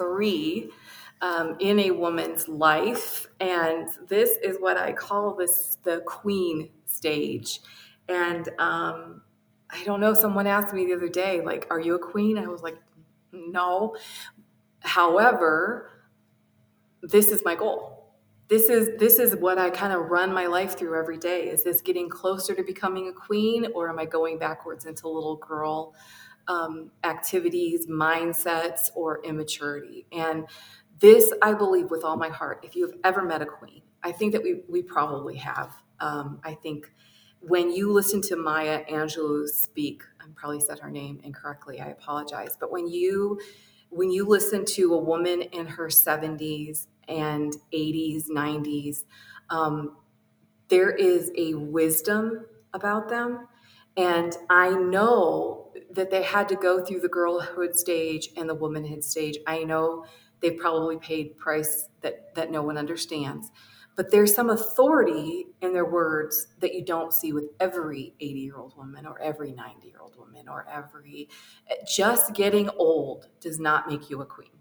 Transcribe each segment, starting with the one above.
three um, in a woman's life. And this is what I call this the queen stage. And um, I don't know, someone asked me the other day, like, are you a queen? I was like, no. However, this is my goal. This is this is what I kind of run my life through every day. Is this getting closer to becoming a queen, or am I going backwards into little girl um, activities, mindsets, or immaturity? And this, I believe, with all my heart. If you have ever met a queen, I think that we we probably have. Um, I think when you listen to Maya Angelou speak, I probably said her name incorrectly. I apologize. But when you when you listen to a woman in her 70s and 80s, 90s, um, there is a wisdom about them. And I know that they had to go through the girlhood stage and the womanhood stage. I know they've probably paid price that, that no one understands but there's some authority in their words that you don't see with every 80 year old woman or every 90 year old woman or every just getting old does not make you a queen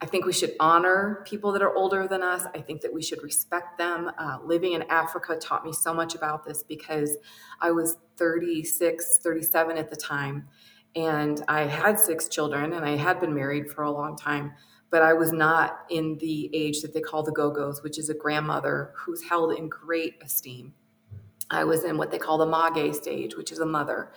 i think we should honor people that are older than us i think that we should respect them uh, living in africa taught me so much about this because i was 36 37 at the time and i had six children and i had been married for a long time but I was not in the age that they call the gogo's, which is a grandmother who's held in great esteem. I was in what they call the mage stage, which is a mother.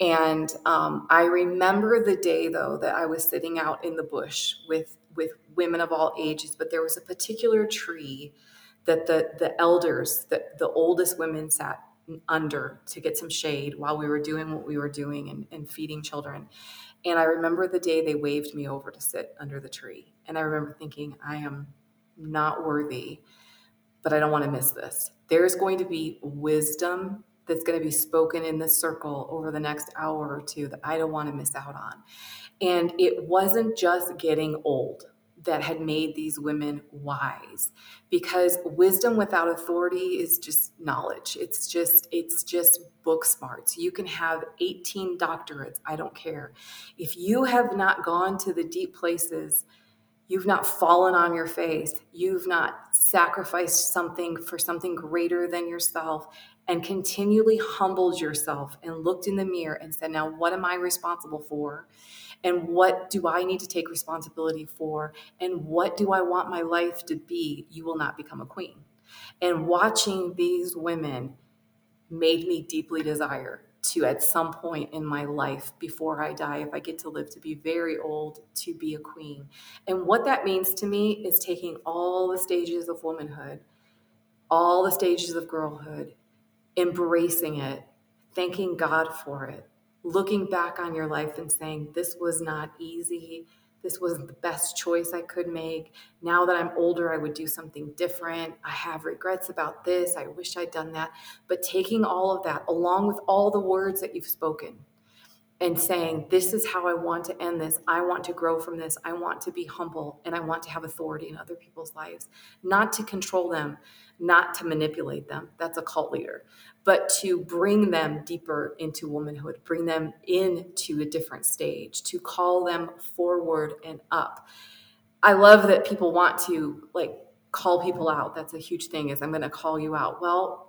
And um, I remember the day, though, that I was sitting out in the bush with, with women of all ages, but there was a particular tree that the, the elders, the, the oldest women sat under to get some shade while we were doing what we were doing and, and feeding children. And I remember the day they waved me over to sit under the tree. And I remember thinking, I am not worthy, but I don't want to miss this. There's going to be wisdom that's going to be spoken in this circle over the next hour or two that I don't want to miss out on. And it wasn't just getting old that had made these women wise because wisdom without authority is just knowledge. It's just it's just book smarts. You can have 18 doctorates i don't care. If you have not gone to the deep places you've not fallen on your face you've not sacrificed something for something greater than yourself and continually humbled yourself and looked in the mirror and said now what am i responsible for and what do I need to take responsibility for and what do I want my life to be, you will not become a queen. And watching these women made me deeply desire to, at some point in my life before I die, if I get to live to be very old, to be a queen. And what that means to me is taking all the stages of womanhood, all the stages of girlhood, embracing it, thanking God for it, looking back on your life and saying, This was not easy. This wasn't the best choice I could make. Now that I'm older, I would do something different. I have regrets about this. I wish I'd done that. But taking all of that, along with all the words that you've spoken, and saying, This is how I want to end this. I want to grow from this. I want to be humble and I want to have authority in other people's lives, not to control them, not to manipulate them. That's a cult leader, but to bring them deeper into womanhood, bring them into a different stage, to call them forward and up. I love that people want to like call people out. That's a huge thing is I'm going to call you out. Well,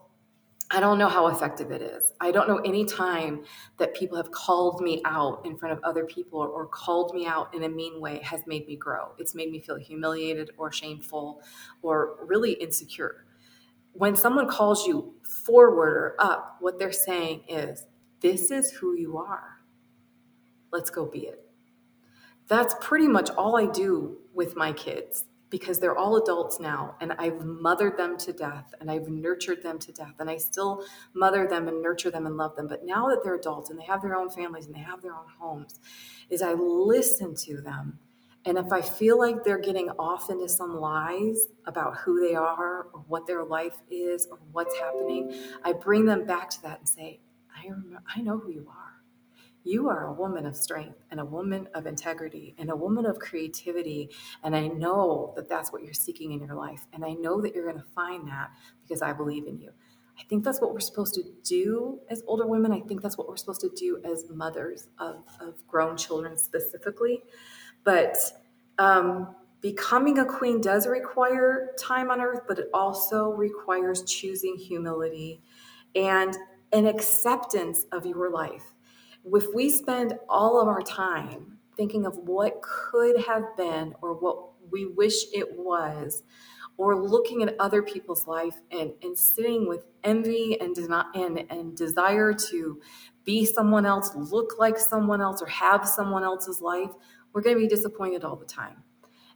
I don't know how effective it is. I don't know any time that people have called me out in front of other people or, or, called me out in a mean way has made me grow. It's made me feel humiliated or shameful or really insecure when someone calls you forward or up, what they're saying is, This is who you are. Let's go be it. That's pretty much all I do with my kids because they're all adults now and I've mothered them to death and I've nurtured them to death and I still mother them and nurture them and love them. But now that they're adults and they have their own families and they have their own homes, is I listen to them and if I feel like they're getting off into some lies about who they are or what their life is or what's happening, I bring them back to that and say, I, remember, I know who you are. You are a woman of strength and a woman of integrity and a woman of creativity. And I know that that's what you're seeking in your life. And I know that you're going to find that because I believe in you. I think that's what we're supposed to do as older women. I think that's what we're supposed to do as mothers of, of grown children specifically. But Um, becoming a queen does require time on earth, but it also requires choosing humility and an acceptance of your life. If we spend all of our time thinking of what could have been or what we wish it was, or looking at other people's life and, and sitting with envy and, and, and desire to be someone else, look like someone else, or have someone else's life, we're going to be disappointed all the time.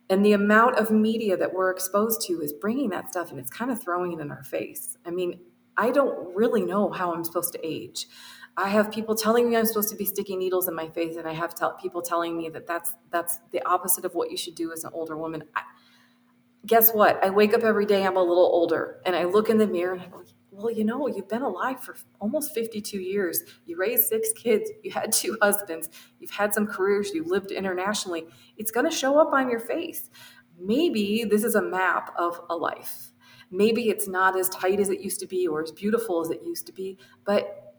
And the amount of media that we're exposed to is bringing that stuff and it's kind of throwing it in our face. I mean, I don't really know how I'm supposed to age. I have people telling me I'm supposed to be sticking needles in my face, and I have tell, people telling me that that's that's the opposite of what you should do as an older woman. I, guess what? I wake up every day, I'm a little older, and I look in the mirror and I go, well, you know, you've been alive for almost 52 years. You raised six kids, you had two husbands, you've had some careers, you lived internationally. It's going to show up on your face. Maybe this is a map of a life. Maybe it's not as tight as it used to be or as beautiful as it used to be, but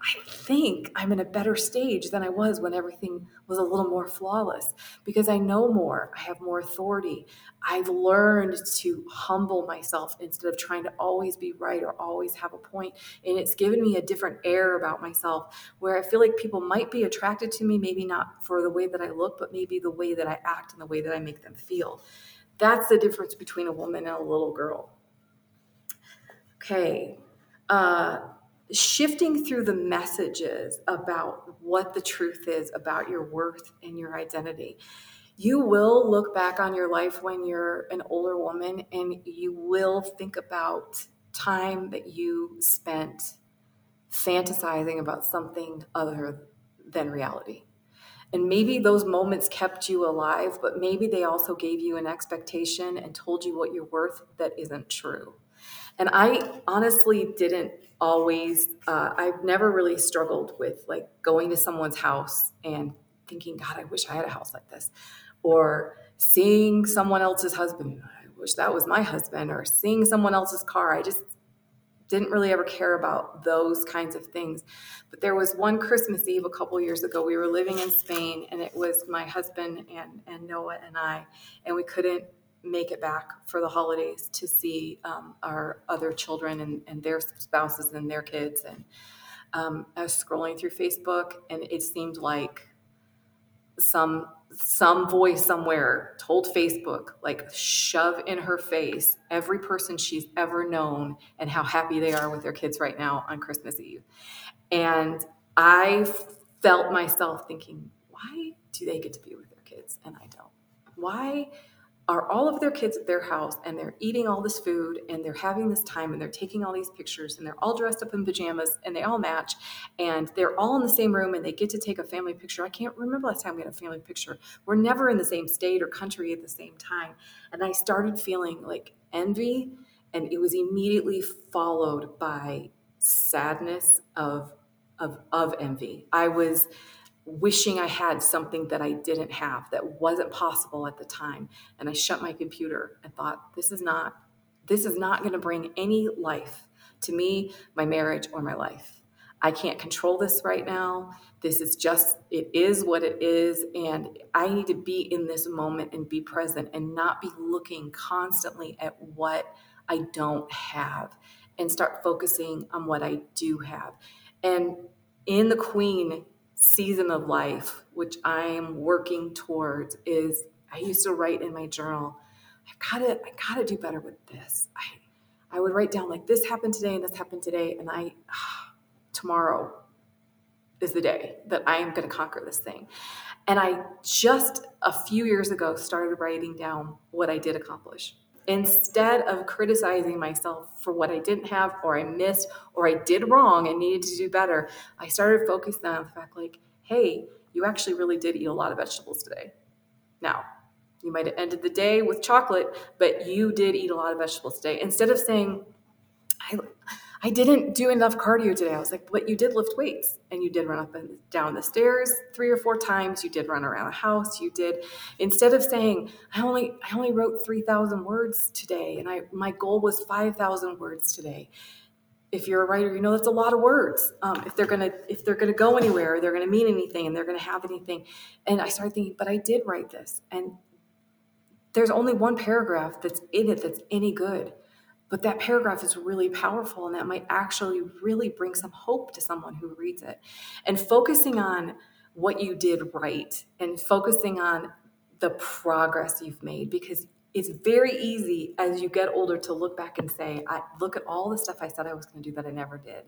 I think I'm in a better stage than I was when everything was a little more flawless because I know more. I have more authority. I've learned to humble myself instead of trying to always be right or always have a point. And it's given me a different air about myself where I feel like people might be attracted to me, maybe not for the way that I look, but maybe the way that I act and the way that I make them feel. That's the difference between a woman and a little girl. Okay. Uh, shifting through the messages about what the truth is about your worth and your identity. You will look back on your life when you're an older woman and you will think about time that you spent fantasizing about something other than reality. And maybe those moments kept you alive, but maybe they also gave you an expectation and told you what you're worth that isn't true. And I honestly didn't always, uh, I've never really struggled with like going to someone's house and thinking, God, I wish I had a house like this. Or seeing someone else's husband, I wish that was my husband. Or seeing someone else's car. I just didn't really ever care about those kinds of things. But there was one Christmas Eve a couple years ago. We were living in Spain, and it was my husband and, and Noah and I, and we couldn't make it back for the holidays to see um, our other children and, and, their spouses and their kids. And um, I was scrolling through Facebook, and it seemed like some some voice somewhere told Facebook, like, shove in her face every person she's ever known and how happy they are with their kids right now on Christmas Eve. And I felt myself thinking, why do they get to be with their kids and I don't? Why are all of their kids at their house and they're eating all this food and they're having this time and they're taking all these pictures and they're all dressed up in pajamas and they all match and they're all in the same room and they get to take a family picture. I can't remember last time we had a family picture. We're never in the same state or country at the same time. And I started feeling like envy and it was immediately followed by sadness of of of envy. I was wishing I had something that I didn't have that wasn't possible at the time. And I shut my computer and thought, this is not this is not going to bring any life to me, my marriage, or my life. I can't control this right now. This is just, it is what it is. And I need to be in this moment and be present and not be looking constantly at what I don't have and start focusing on what I do have. And in the Queen season of life, which I'm working towards, is I used to write in my journal, I gotta, I gotta do better with this. I, I would write down like this happened today and this happened today, and I, tomorrow is the day that I am going to conquer this thing. And I just a few years ago started writing down what I did accomplish instead of criticizing myself for what I didn't have or I missed or I did wrong and needed to do better, I started focusing on the fact like, hey, you actually really did eat a lot of vegetables today. Now, you might have ended the day with chocolate, but you did eat a lot of vegetables today. Instead of saying, I, I didn't do enough cardio today. I was like, but you did lift weights and you did run up and down the stairs three or four times. You did run around the house. You did instead of saying, I only I only wrote 3,000 words today and I my goal was 5,000 words today. If you're a writer, you know that's a lot of words. Um, if they're gonna if they're gonna go anywhere, they're gonna mean anything, and they're gonna have anything. And I started thinking, but I did write this, and there's only one paragraph that's in it that's any good. But that paragraph is really powerful and that might actually really bring some hope to someone who reads it. And focusing on what you did right and focusing on the progress you've made because it's very easy as you get older to look back and say, I look at all the stuff I said I was going to do that I never did.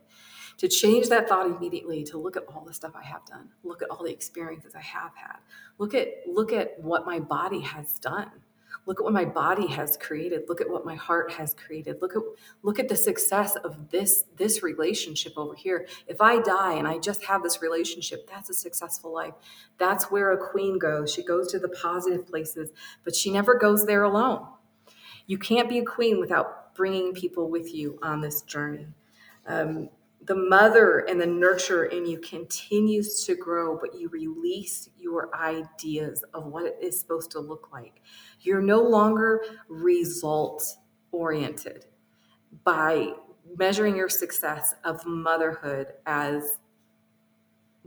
To change that thought immediately, to look at all the stuff I have done, look at all the experiences I have had, look at look at what my body has done look at what my body has created. Look at what my heart has created. Look at look at the success of this this relationship over here. If i die and i just have this relationship that's a successful life. That's where a queen goes. She goes to the positive places but she never goes there alone. You can't be a queen without bringing people with you on this journey. Um, the mother and the nurture in you continues to grow, but you release your ideas of what it is supposed to look like. You're no longer result oriented by measuring your success of motherhood as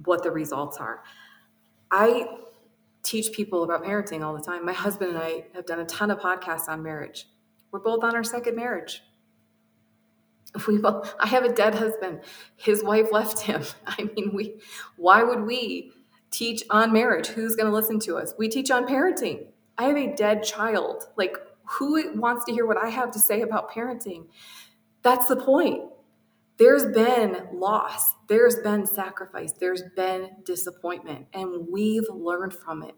what the results are. I teach people about parenting all the time. My husband and I have done a ton of podcasts on marriage. We're both on our second marriage we both i have a dead husband. His wife left him. I mean we why would we teach on marriage? Who's going to listen to us? We teach on parenting. I have a dead child. Like who wants to hear what i have to say about parenting? That's the point. There's been loss. There's been sacrifice. There's been disappointment and we've learned from it.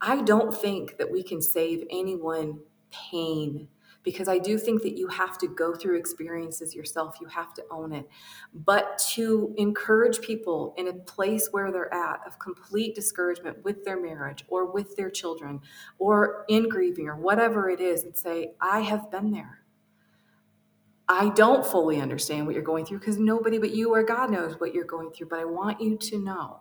I don't think that we can save anyone pain because I do think that you have to go through experiences yourself. You have to own it. But to encourage people in a place where they're at of complete discouragement with their marriage or with their children or in grieving or whatever it is and say, I have been there. I don't fully understand what you're going through because nobody but you or God knows what you're going through, but I want you to know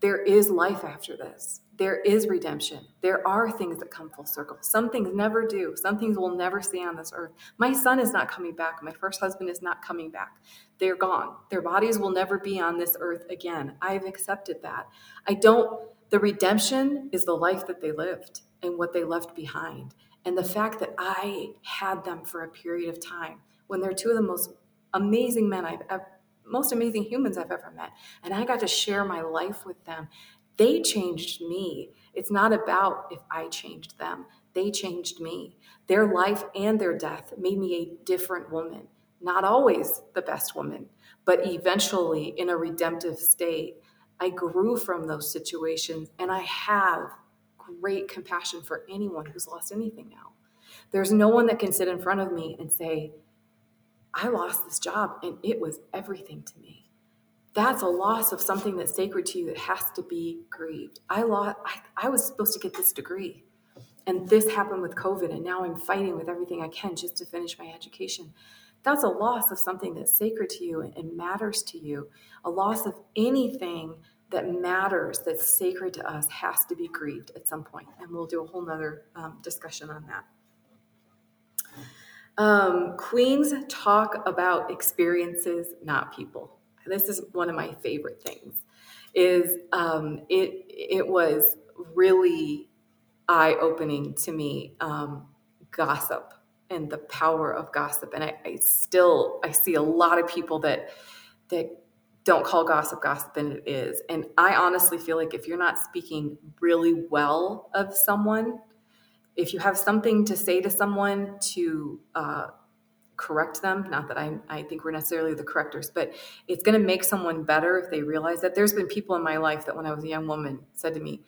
there is life after this there is redemption. There are things that come full circle. Some things never do. Some things we'll never see on this earth. My son is not coming back. My first husband is not coming back. They're gone. Their bodies will never be on this earth again. I've accepted that. I don't, the redemption is the life that they lived and what they left behind. And the fact that I had them for a period of time when they're two of the most amazing men I've ever most amazing humans I've ever met. And I got to share my life with them they changed me. It's not about if I changed them, they changed me. Their life and their death made me a different woman. Not always the best woman, but eventually in a redemptive state. I grew from those situations and I have great compassion for anyone who's lost anything now. There's no one that can sit in front of me and say, I lost this job and it was everything to me that's a loss of something that's sacred to you that has to be grieved. I lost, I, I was supposed to get this degree, and this happened with COVID, and now I'm fighting with everything I can just to finish my education. That's a loss of something that's sacred to you and matters to you. A loss of anything that matters, that's sacred to us, has to be grieved at some point, and we'll do a whole nother um, discussion on that. Um, queens talk about experiences, not people this is one of my favorite things is um, it it was really eye opening to me um, gossip and the power of gossip. And I, I, still I see a lot of people that that don't call gossip gossip and it is. And I honestly feel like if you're not speaking really well of someone if you have something to say to someone to uh, correct them. Not that I, I think we're necessarily the correctors, but it's going to make someone better if they realize that. There's been people in my life that when I was a young woman said to me,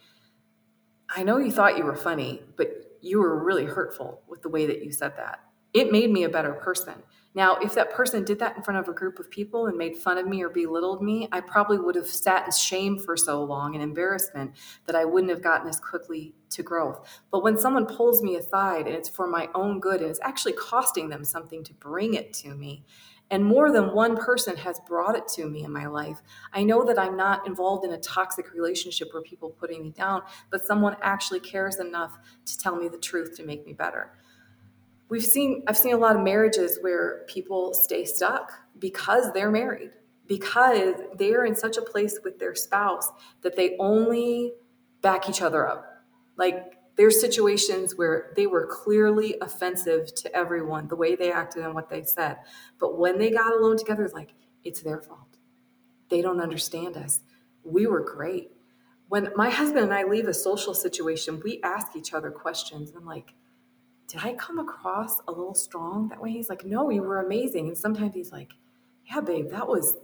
I know you thought you were funny, but you were really hurtful with the way that you said that. It made me a better person. Now, if that person did that in front of a group of people and made fun of me or belittled me, I probably would have sat in shame for so long and embarrassment that I wouldn't have gotten as quickly to growth. But when someone pulls me aside and it's for my own good and it's actually costing them something to bring it to me, and more than one person has brought it to me in my life, I know that I'm not involved in a toxic relationship where people putting me down, but someone actually cares enough to tell me the truth to make me better we've seen i've seen a lot of marriages where people stay stuck because they're married because they're in such a place with their spouse that they only back each other up like there's situations where they were clearly offensive to everyone, the way they acted and what they said. But when they got alone together, it's like, it's their fault. They don't understand us. We were great. When my husband and I leave a social situation, we ask each other questions. I'm like, did I come across a little strong that way? He's like, no, you were amazing. And sometimes he's like, yeah, babe, that was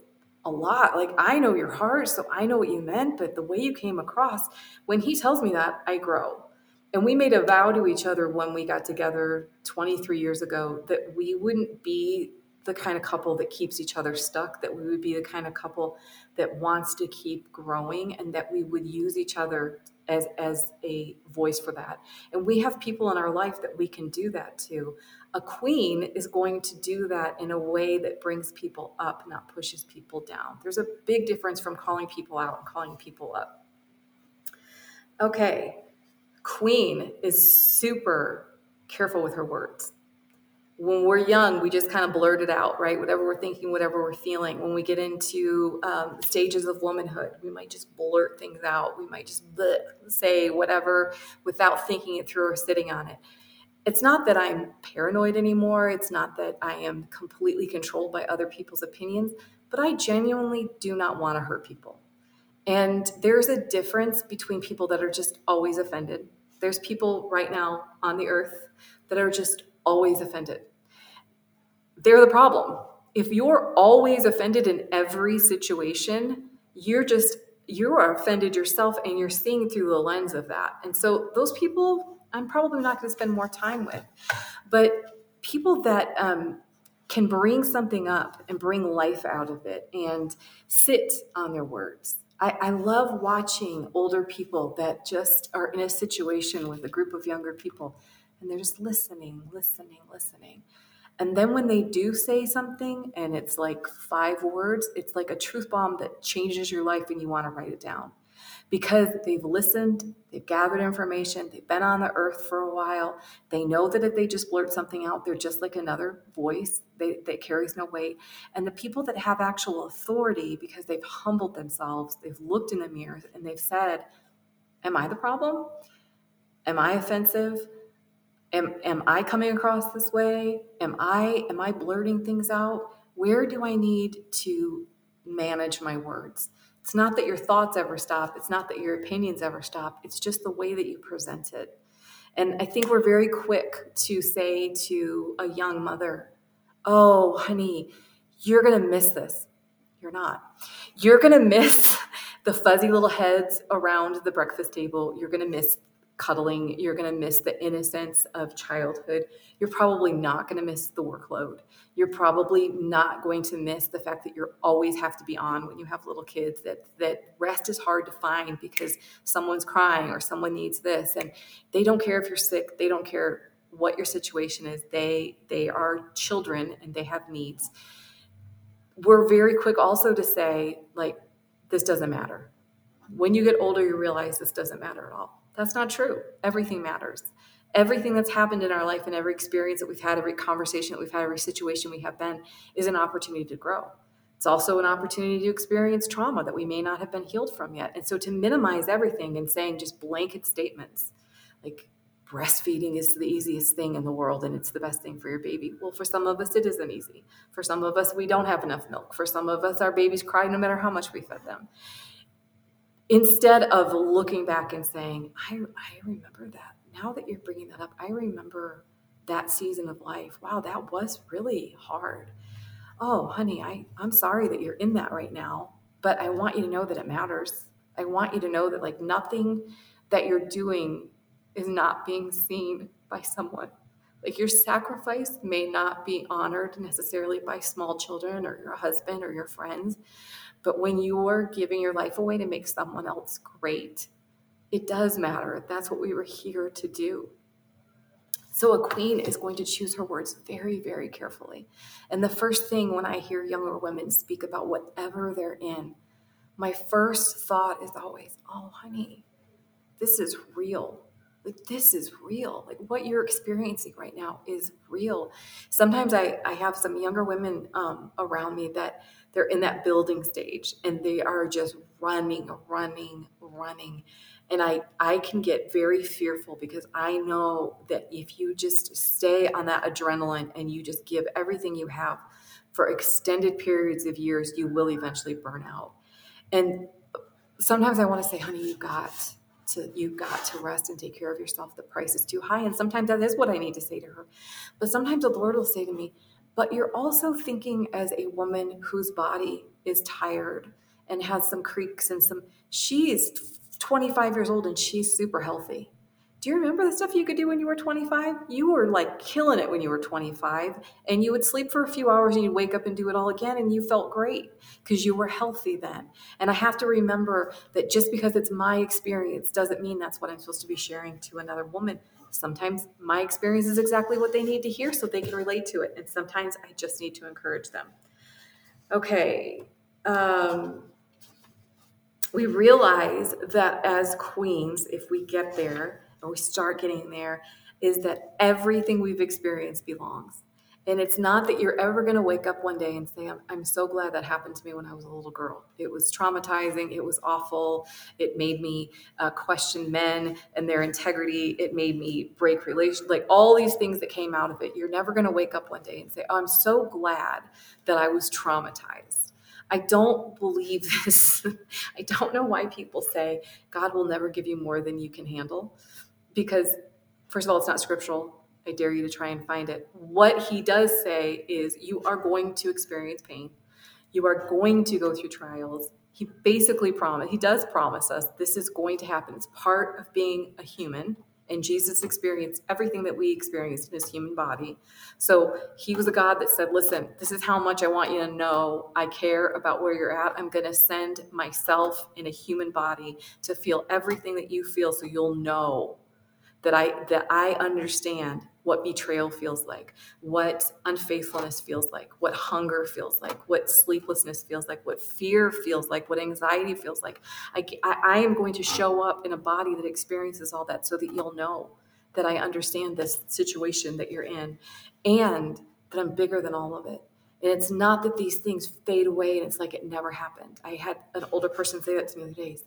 a lot. Like, I know your heart, so I know what you meant, but the way you came across, when he tells me that, I grow. And we made a vow to each other when we got together 23 years ago that we wouldn't be the kind of couple that keeps each other stuck, that we would be the kind of couple that wants to keep growing, and that we would use each other as, as a voice for that. And we have people in our life that we can do that to. A queen is going to do that in a way that brings people up, not pushes people down. There's a big difference from calling people out and calling people up. Okay, queen is super careful with her words when we're young, we just kind of blurt it out, right? Whatever we're thinking, whatever we're feeling. When we get into um, stages of womanhood, we might just blurt things out. We might just bleh, say whatever without thinking it through or sitting on it. It's not that I'm paranoid anymore. It's not that I am completely controlled by other people's opinions, but I genuinely do not want to hurt people. And there's a difference between people that are just always offended. There's people right now on the earth that are just always offended they're the problem. If you're always offended in every situation, you're just you are offended yourself and you're seeing through the lens of that. And so those people I'm probably not going to spend more time with. But people that um, can bring something up and bring life out of it and sit on their words. I, I, love watching older people that just are in a situation with a group of younger people and they're just listening, listening, listening. And then when they do say something and it's like five words, it's like a truth bomb that changes your life and you want to write it down. Because they've listened, they've gathered information, they've been on the earth for a while. They know that if they just blurt something out, they're just like another voice they, that carries no weight. And the people that have actual authority, because they've humbled themselves, they've looked in the mirror and they've said, Am I the problem? Am I offensive? Am, am i coming across this way? Am i am i blurting things out? Where do i need to manage my words? It's not that your thoughts ever stop. It's not that your opinions ever stop. It's just the way that you present it. And i think we're very quick to say to a young mother oh honey you're going to miss this. You're not. You're going to miss the fuzzy little heads around the breakfast table. You're going to miss cuddling. You're going to miss the innocence of childhood. You're probably not going to miss the workload. You're probably not going to miss the fact that you always have to be on when you have little kids. That that rest is hard to find because someone's crying or someone needs this, and they don't care if you're sick. They don't care what your situation is. They they are children and they have needs. We're very quick also to say like this doesn't matter. When you get older, you realize this doesn't matter at all that's not true. Everything matters. Everything that's happened in our life and every experience that we've had, every conversation that we've had, every situation we have been is an opportunity to grow. It's also an opportunity to experience trauma that we may not have been healed from yet. And so to minimize everything and saying just blanket statements like breastfeeding is the easiest thing in the world and it's the best thing for your baby. Well, for some of us, it isn't easy. For some of us, we don't have enough milk. For some of us, our babies cry no matter how much we fed them instead of looking back and saying, I, I remember that. Now that you're bringing that up, I remember that season of life. Wow, that was really hard. Oh, honey, I, I'm sorry that you're in that right now, but I want you to know that it matters. I want you to know that, like, nothing that you're doing is not being seen by someone. Like, your sacrifice may not be honored necessarily by small children or your husband or your friends, but when you're giving your life away to make someone else great, it does matter. That's what we were here to do. So a queen is going to choose her words very, very carefully. And the first thing when I hear younger women speak about whatever they're in, my first thought is always, oh, honey, this is real. Like, this is real. Like, what you're experiencing right now is real. Sometimes I, I have some younger women um, around me that they're in that building stage and they are just running, running, running. and I, I can get very fearful because I know that if you just stay on that adrenaline and you just give everything you have for extended periods of years, you will eventually burn out. And sometimes I want to say, honey, you got to you got to rest and take care of yourself. The price is too high. And sometimes that is what I need to say to her. But sometimes the Lord will say to me, but you're also thinking as a woman whose body is tired and has some creaks and some she's 25 years old and she's super healthy. Do you remember the stuff you could do when you were 25? You were like killing it when you were 25, and you would sleep for a few hours and you'd wake up and do it all again, and you felt great because you were healthy then. And I have to remember that just because it's my experience doesn't mean that's what I'm supposed to be sharing to another woman. Sometimes my experience is exactly what they need to hear so they can relate to it, and sometimes I just need to encourage them. Okay. Um, we realize that as queens, if we get there and we start getting there, is that everything we've experienced belongs. And it's not that you're ever going to wake up one day and say, I'm, I'm, so glad that happened to me when I was a little girl. It was traumatizing. It was awful. It made me uh, question men and their integrity. It made me break relations, like all these things that came out of it. You're never going to wake up one day and say, oh, I'm so glad that I was traumatized I don't believe this. I don't know why people say God will never give you more than you can handle because, first of all, it's not scriptural. I dare you to try and find it. What he does say is you are going to experience pain, you are going to go through trials. He basically promise he does promise us this is going to happen. It's part of being a human and Jesus experienced everything that we experienced in his human body. So he was a God that said, Listen, this is how much I want you to know I care about where you're at. I'm going to send myself in a human body to feel everything that you feel so you'll know that I that I understand what betrayal feels like, what unfaithfulness feels like, what hunger feels like, what sleeplessness feels like, what fear feels like, what anxiety feels like. I, I am going to show up in a body that experiences all that so that you'll know that I understand this situation that you're in and that I'm bigger than all of it. And it's not that these things fade away and it's like it never happened. I had an older person say that to me the other day.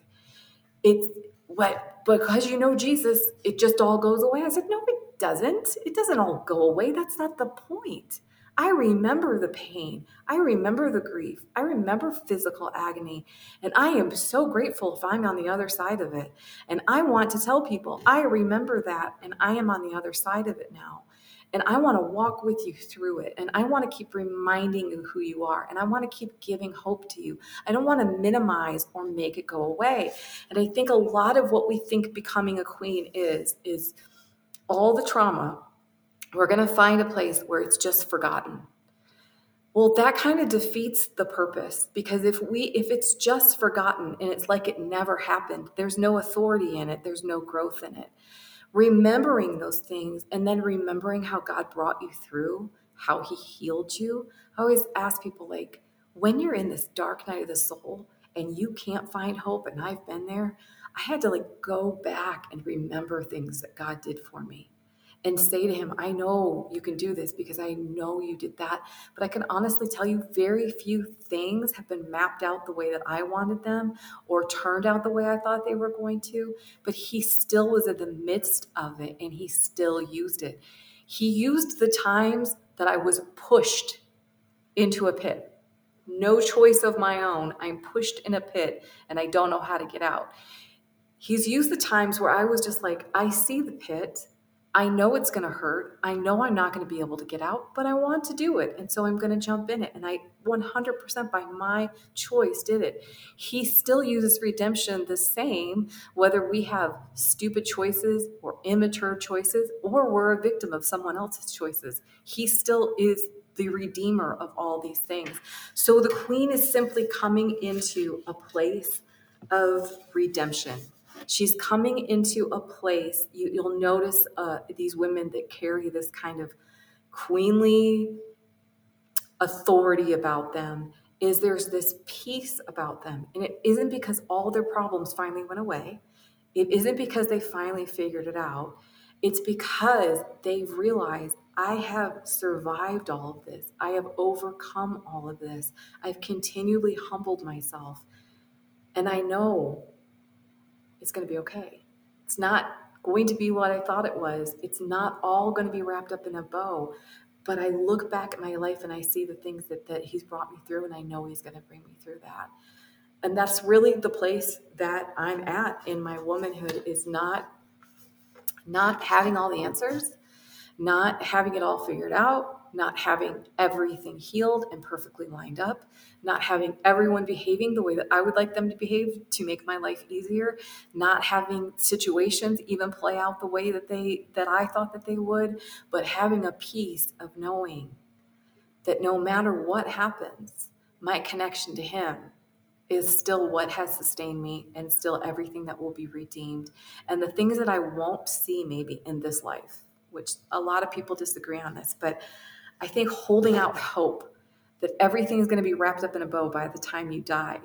It's what because you know Jesus, it just all goes away. I said, no, it doesn't. It doesn't all go away. That's not the point. I remember the pain. I remember the grief. I remember physical agony. And I am so grateful if I'm on the other side of it. And I want to tell people, I remember that and I am on the other side of it now. And I want to walk with you through it. And I want to keep reminding you who you are. And I want to keep giving hope to you. I don't want to minimize or make it go away. And I think a lot of what we think becoming a queen is, is all the trauma. We're going to find a place where it's just forgotten. Well, that kind of defeats the purpose because if we if it's just forgotten and it's like it never happened, there's no authority in it, there's no growth in it remembering those things and then remembering how God brought you through, how he healed you. I always ask people like when you're in this dark night of the soul and you can't find hope and I've been there, I had to like go back and remember things that God did for me and say to him, I know you can do this because I know you did that. But I can honestly tell you, very few things have been mapped out the way that I wanted them or turned out the way I thought they were going to. But he still was in the midst of it and he still used it. He used the times that I was pushed into a pit. No choice of my own. I'm pushed in a pit and I don't know how to get out. He's used the times where I was just like, I see the pit. I know it's going to hurt. I know I'm not going to be able to get out, but I want to do it. And so I'm going to jump in it. And I 100% by my choice did it. He still uses redemption the same, whether we have stupid choices or immature choices, or we're a victim of someone else's choices. He still is the redeemer of all these things. So the queen is simply coming into a place of redemption she's coming into a place you, will notice uh, these women that carry this kind of queenly authority about them is there's this peace about them and it isn't because all their problems finally went away it isn't because they finally figured it out it's because they've realized I have survived all of this. I have overcome all of this. I've continually humbled myself. And I know it's going to be okay. It's not going to be what I thought it was. It's not all going to be wrapped up in a bow. But I look back at my life and I see the things that, that He's brought me through, and I know He's going to bring me through that. And that's really the place that I'm at in my womanhood is not not having all the answers, not having it all figured out, not having everything healed and perfectly lined up, not having everyone behaving the way that I would like them to behave to make my life easier, not having situations even play out the way that they that I thought that they would, but having a peace of knowing that no matter what happens, my connection to him is still what has sustained me and still everything that will be redeemed. And the things that I won't see maybe in this life, which a lot of people disagree on this, but I think holding out hope that everything is going to be wrapped up in a bow by the time you die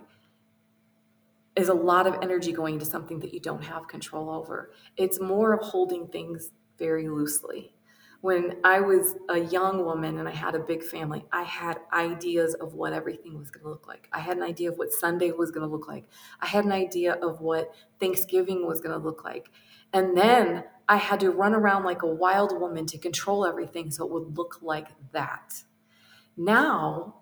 is a lot of energy going into something that you don't have control over. It's more of holding things very loosely. When I was a young woman and I had a big family, I had ideas of what everything was going to look like. I had an idea of what Sunday was going to look like. I had an idea of what Thanksgiving was going to look like. And then I had to run around like a wild woman to control everything so it would look like that. Now,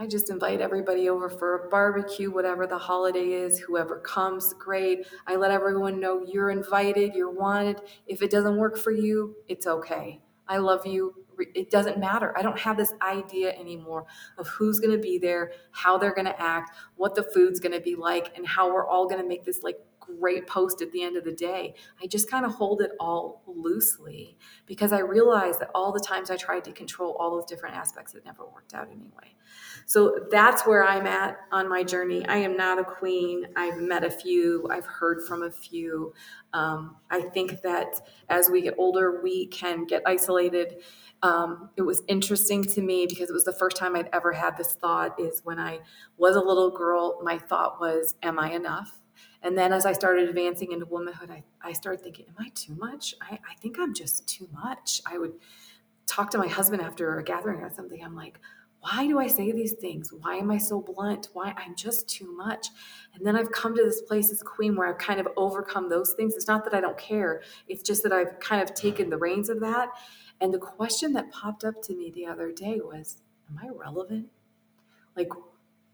I just invite everybody over for a barbecue, whatever the holiday is, whoever comes, great. I let everyone know you're invited, you're wanted. If it doesn't work for you, it's okay. I love you. It doesn't matter. I don't have this idea anymore of who's going to be there, how they're going to act, what the food's going to be like, and how we're all going to make this like great post at the end of the day. I just kind of hold it all loosely because I realize that all the times I tried to control all those different aspects, it never worked out anyway. So that's where I'm at on my journey. I am not a queen. I've met a few, I've heard from a few. Um, I think that as we get older, we can get isolated. Um, it was interesting to me because it was the first time I'd ever had this thought is when I was a little girl, my thought was, Am I enough? And then as I started advancing into womanhood, I, I started thinking, Am I too much? I, I think I'm just too much. I would talk to my husband after a gathering or something. I'm like, why do I say these things? Why am I so blunt? Why I'm just too much. And then I've come to this place as a queen where I've kind of overcome those things. It's not that I don't care, it's just that I've kind of taken the reins of that. And the question that popped up to me the other day was, Am I relevant? Like,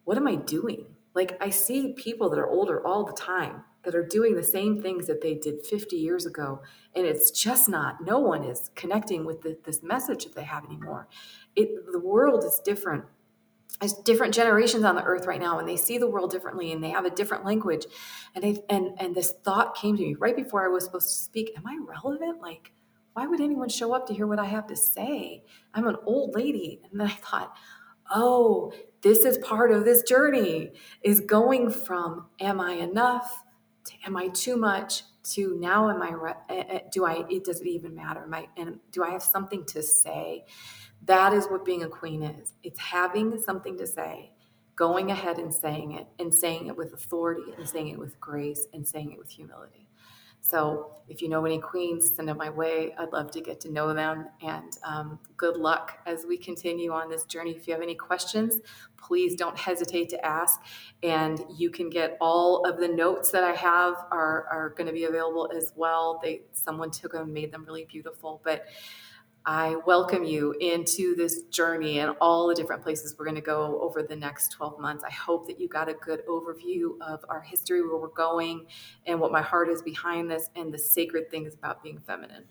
what am I doing? Like, I see people that are older all the time that are doing the same things that they did 50 years ago. And it's just not, no one is connecting with the, this message that they have anymore. It, the world is different. There's different generations on the earth right now, and they see the world differently, and they have a different language. And and and this thought came to me right before I was supposed to speak. Am I relevant? Like, why would anyone show up to hear what I have to say? I'm an old lady. And then I thought, oh, this is part of this journey is going from am I enough to am I too much to now am I eh, eh, do I it does it even matter am I and do I have something to say? That is what being a queen is. It's having something to say going ahead and saying it and saying it with authority and saying it with grace and saying it with humility so if you know any queens, send them my way. I'd love to get to know them. And um, good luck as we continue on this journey. If you have any questions, please don't hesitate to ask. And you can get all of the notes that I have are, are going to be available as well. They someone took them, made them really beautiful. But I welcome you into this journey and all the different places we're going to go over the next 12 months. I hope that you got a good overview of our history, where we're going, and what my heart is behind this, and the sacred things about being feminine.